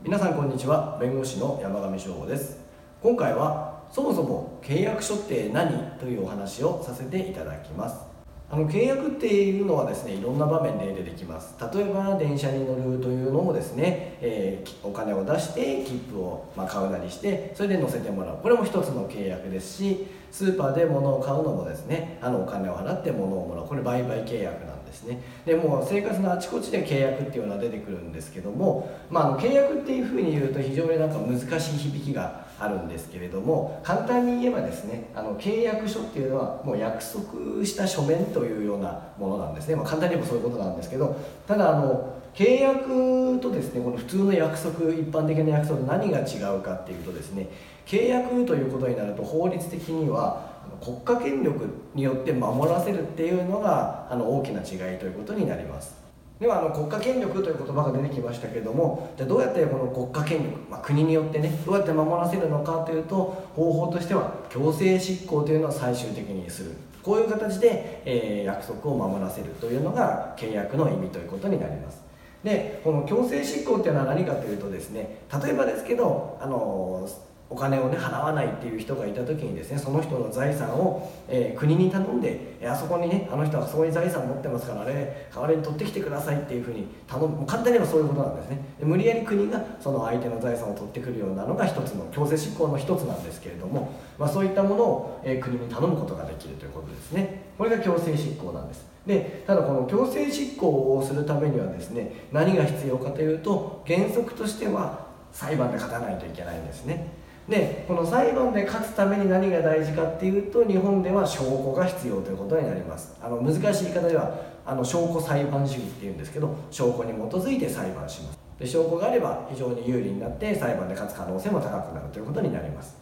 皆さんこんにちは。弁護士の山上翔吾です。今回はそもそも契約書って何というお話をさせていただきます。あの契約っていうのはですねいろんな場面で出てきます。例えば電車に乗るというのもですね、えー、お金を出して切符を、ま買うなりしてそれで乗せてもらう。これも一つの契約ですしスーパーで物を買うのもですねあのお金を払って物をもらう。これ売買契約なんです。ですね。でもう生活のあちこちで契約っていうのは出てくるんですけども、まあ、契約っていうふうに言うと非常になんか難しい響きがあるんですけれども簡単に言えばですねあの契約書っていうのはもう約束した書面というようなものなんですね、まあ、簡単に言えばそういうことなんですけどただあの契約とですねこの普通の約束一般的な約束と何が違うかっていうとですね契約ということになると法律的には国家権力によって守らせるっていうのがあの大きな違いということになります。ではあの国家権力という言葉が出てきましたけどもじゃどうやってこの国家権力、まあ、国によってねどうやって守らせるのかというと方法としては強制執行というのを最終的にする。こういう形で、えー、約束を守らせるというのが契約の意味ということになります。でこの強制執行っていうのは何かというとですね例えばですけどあのお金をね払わないっていう人がいた時にですねその人の財産を、えー、国に頼んであそこにねあの人はそこに財産持ってますからね代わりに取ってきてくださいっていうふうに頼む。簡単に言えばそういうことなんですね。で無理やり国がその相手の財産を取ってくるようなのが一つの強制執行の一つなんですけれども、まあ、そういったものを、えー、国に頼むことができるということですね。これが強制執行なんです。でただこの強制執行をするためにはですね何が必要かというと原則としては裁判で勝たないといけないんですね。でこの裁判で勝つために何が大事かっていうと日本では証拠が必要ということになります。あの難しい言い方ではあの証拠裁判主義っていうんですけど証拠に基づいて裁判します。で証拠があれば非常に有利になって裁判で勝つ可能性も高くなるということになります。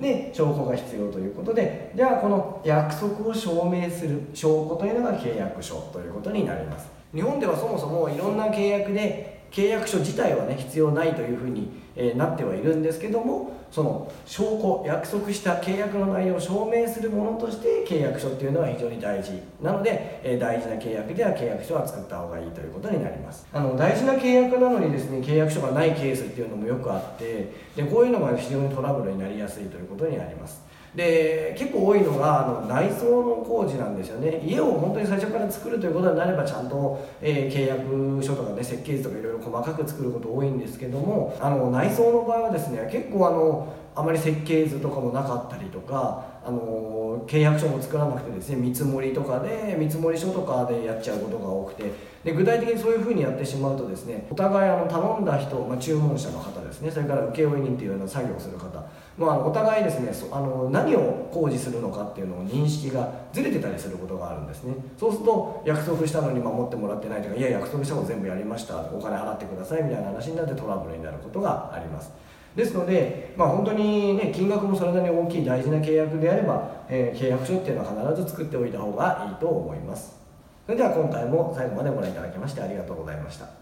で証拠が必要ということでじゃあこの約束を証明する証拠というのが契約書ということになります。日本ではそもそもいろんな契約で契約書自体はね必要ないというふうに、え、なってはいるんですけどもその証拠約束した契約の内容を証明するものとして契約書っていうのは非常に大事。なので、え、大事な契約では契約書は作った方がいいということになります。あの大事な契約なのにですね契約書がないケースっていうのもよくあってでこういうのが非常にトラブルになりやすいということになります。で結構多いのがあの内装の工事なんですよね。家を本当に最初から作るということになればちゃんと、えー、契約書とかね設計図とかいろいろ細かく作ること多いんですけどもあの内装の場合はですね結構あのあまり設計図とかもなかったりとかあの契約書も作らなくてですね見積もりとかで見積もり書とかでやっちゃうことが多くてで具体的にそういうふうにやってしまうとですねお互いあの頼んだ人、まあ、注文者の方ですねそれから請負人っていうような作業をする方、まあ、お互いですねあの何を工事するのかっていうのを認識がずれてたりすることがあるんですね。そうすると約束したのに守ってもらってないとかいや約束したの全部やりました。お金払ってくださいみたいな話になってトラブルになることがあります。ですので、まあ、本当に、ね、金額もそれなりに大きい大事な契約であれば、えー、契約書っていうのは必ず作っておいた方がいいと思います。それでは今回も最後までご覧いただきましてありがとうございました。